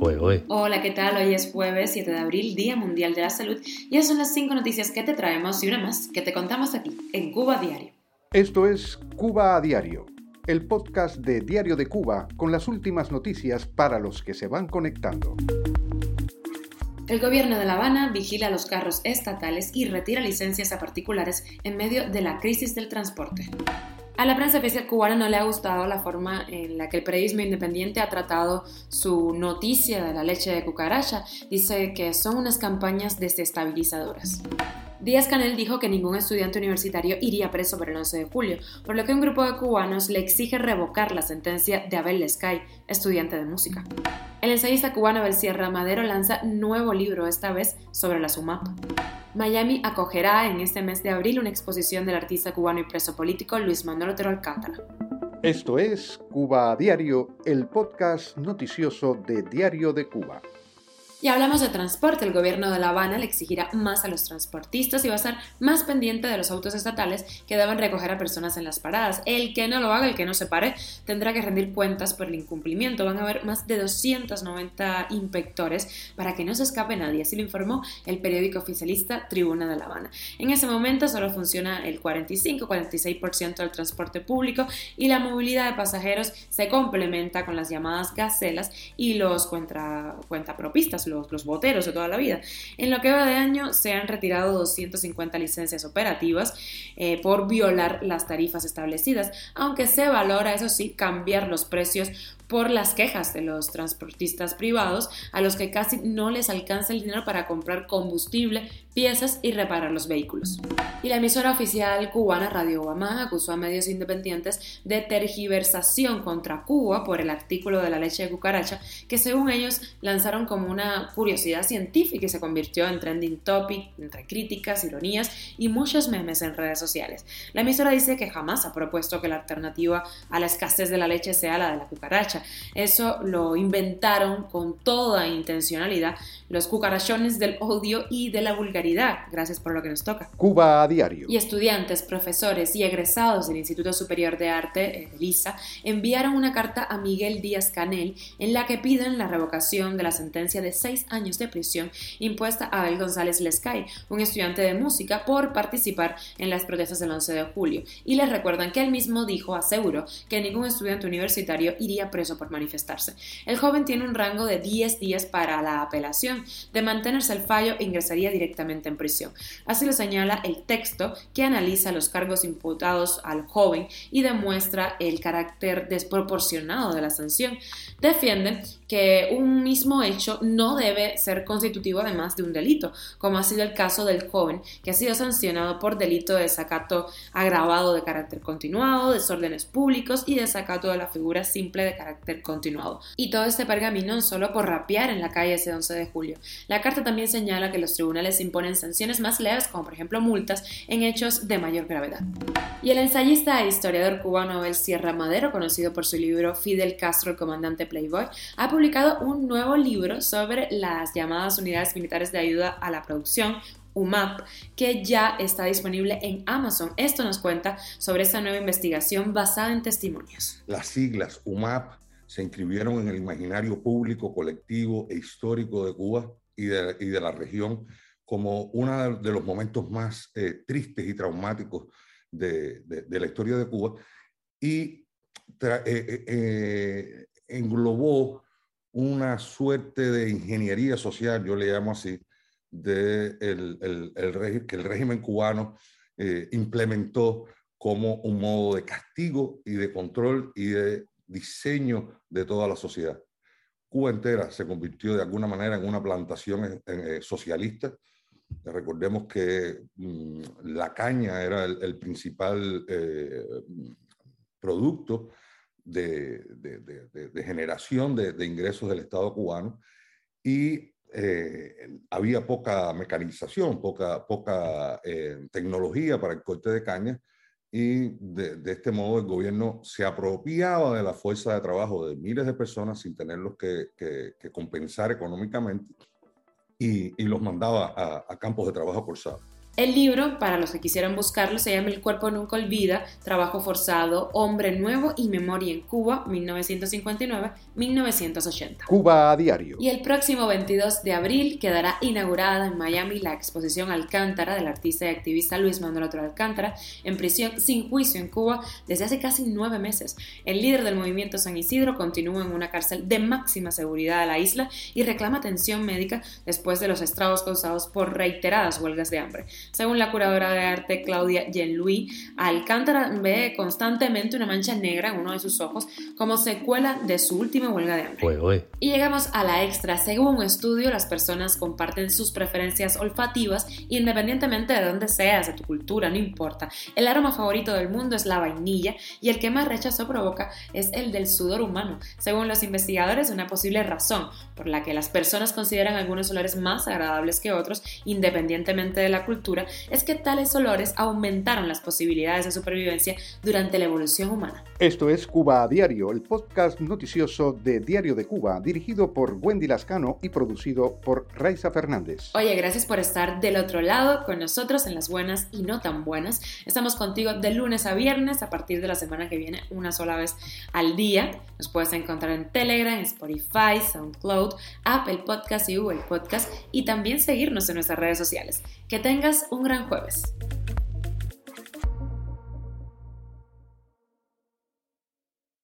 Hola, ¿qué tal? Hoy es jueves 7 de abril, Día Mundial de la Salud, y esas son las cinco noticias que te traemos y una más que te contamos aquí, en Cuba Diario. Esto es Cuba a Diario, el podcast de Diario de Cuba con las últimas noticias para los que se van conectando. El gobierno de La Habana vigila los carros estatales y retira licencias a particulares en medio de la crisis del transporte. A la prensa oficial cubana no le ha gustado la forma en la que el periodismo independiente ha tratado su noticia de la leche de cucaracha. Dice que son unas campañas desestabilizadoras. Díaz Canel dijo que ningún estudiante universitario iría preso por el 11 de julio, por lo que un grupo de cubanos le exige revocar la sentencia de Abel Lescay, estudiante de música. El ensayista cubano Abel Sierra Madero lanza nuevo libro, esta vez sobre la SUMAP. Miami acogerá en este mes de abril una exposición del artista cubano y preso político Luis Manuel Otero Alcántara. Esto es Cuba a Diario, el podcast noticioso de Diario de Cuba. Y hablamos de transporte. El gobierno de La Habana le exigirá más a los transportistas y va a estar más pendiente de los autos estatales que deben recoger a personas en las paradas. El que no lo haga, el que no se pare, tendrá que rendir cuentas por el incumplimiento. Van a haber más de 290 inspectores para que no se escape nadie, así lo informó el periódico oficialista Tribuna de La Habana. En ese momento solo funciona el 45-46% del transporte público y la movilidad de pasajeros se complementa con las llamadas gacelas y los cuenta, cuentapropistas los, boteros de toda la vida. En lo que va de año se han retirado 250 licencias operativas eh, por violar las tarifas establecidas, aunque se valora, eso sí, cambiar los precios por las quejas de los transportistas privados a los que casi no les alcanza el dinero para comprar combustible, piezas y reparar los vehículos. Y la emisora oficial cubana Radio Obama acusó a medios independientes de tergiversación contra Cuba por el artículo de la leche de cucaracha que según ellos lanzaron como una curiosidad científica y se convirtió en trending topic entre críticas, ironías y muchos memes en redes sociales. La emisora dice que jamás ha propuesto que la alternativa a la escasez de la leche sea la de la cucaracha eso lo inventaron con toda intencionalidad los cucarachones del odio y de la vulgaridad. Gracias por lo que nos toca. Cuba a diario. Y estudiantes, profesores y egresados del Instituto Superior de Arte, eh, LISA, enviaron una carta a Miguel Díaz Canel en la que piden la revocación de la sentencia de seis años de prisión impuesta a Abel González Lescay, un estudiante de música, por participar en las protestas del 11 de julio. Y les recuerdan que él mismo dijo, aseguró, que ningún estudiante universitario iría preso por manifestarse. El joven tiene un rango de 10 días para la apelación. De mantenerse el fallo, ingresaría directamente en prisión. Así lo señala el texto que analiza los cargos imputados al joven y demuestra el carácter desproporcionado de la sanción. Defiende que un mismo hecho no debe ser constitutivo además de un delito, como ha sido el caso del joven que ha sido sancionado por delito de desacato agravado de carácter continuado, desórdenes públicos y desacato de la figura simple de carácter continuado. Y todo este pergamino solo por rapear en la calle ese 11 de julio. La carta también señala que los tribunales imponen sanciones más leves, como por ejemplo multas, en hechos de mayor gravedad. Y el ensayista e historiador cubano Abel Sierra Madero, conocido por su libro Fidel Castro, el comandante Playboy, ha publicado un nuevo libro sobre las llamadas unidades militares de ayuda a la producción, UMAP, que ya está disponible en Amazon. Esto nos cuenta sobre esta nueva investigación basada en testimonios. Las siglas UMAP se inscribieron en el imaginario público, colectivo e histórico de Cuba y de, y de la región como uno de los momentos más eh, tristes y traumáticos de, de, la historia de Cuba y eh, eh, englobó una suerte de ingeniería social, yo le llamo así, de el, el, el que el régimen cubano implementó como un modo de castigo y de control y de diseño de toda la sociedad. Cuba entera se convirtió de alguna manera en una plantación eh, socialista. Recordemos que mm, la caña era el, principal eh, producto de, generación de, ingresos del Estado cubano y eh, había poca mecanización, poca, poca tecnología para el corte de caña y de, este modo el gobierno se apropiaba de la fuerza de trabajo de miles de personas sin tenerlos que, que, compensar económicamente y, los mandaba a, a, campos de trabajo forzados. El libro, para los que quisieran buscarlo, se llama El cuerpo nunca olvida, Trabajo forzado, Hombre nuevo y Memoria en Cuba, 1959-1980. Cuba a diario. Y el próximo 22 de abril quedará inaugurada en Miami la exposición Alcántara del artista y activista Luis Manuel Otro Alcántara, en prisión sin juicio en Cuba desde hace casi nueve meses. El líder del movimiento San Isidro continúa en una cárcel de máxima seguridad de la isla y reclama atención médica después de los estragos causados por reiteradas huelgas de hambre. Según la curadora de arte Claudia Jean-Louis, Alcántara ve constantemente una mancha negra en uno de sus ojos como secuela de su última huelga de hambre. Y llegamos a la extra. Según un estudio, las personas comparten sus preferencias olfativas independientemente de dónde seas, de tu cultura, no importa. El aroma favorito del mundo es la vainilla y el que más rechazo provoca es el del sudor humano. Según los investigadores, una posible razón por la que las personas consideran algunos olores más agradables que otros, independientemente de la cultura, es que tales olores aumentaron las posibilidades de supervivencia durante la evolución humana. Esto es Cuba a Diario, el podcast noticioso de Diario de Cuba, dirigido por Wendy Lascano y producido por Raiza Fernández. Oye, gracias por estar del otro lado con nosotros en las buenas y no tan buenas. Estamos contigo de lunes a viernes a partir de la semana que viene, una sola vez al día. Nos puedes encontrar en Telegram, Spotify, SoundCloud, Apple Podcast y Google Podcast y también seguirnos en nuestras redes sociales. Que un gran jueves.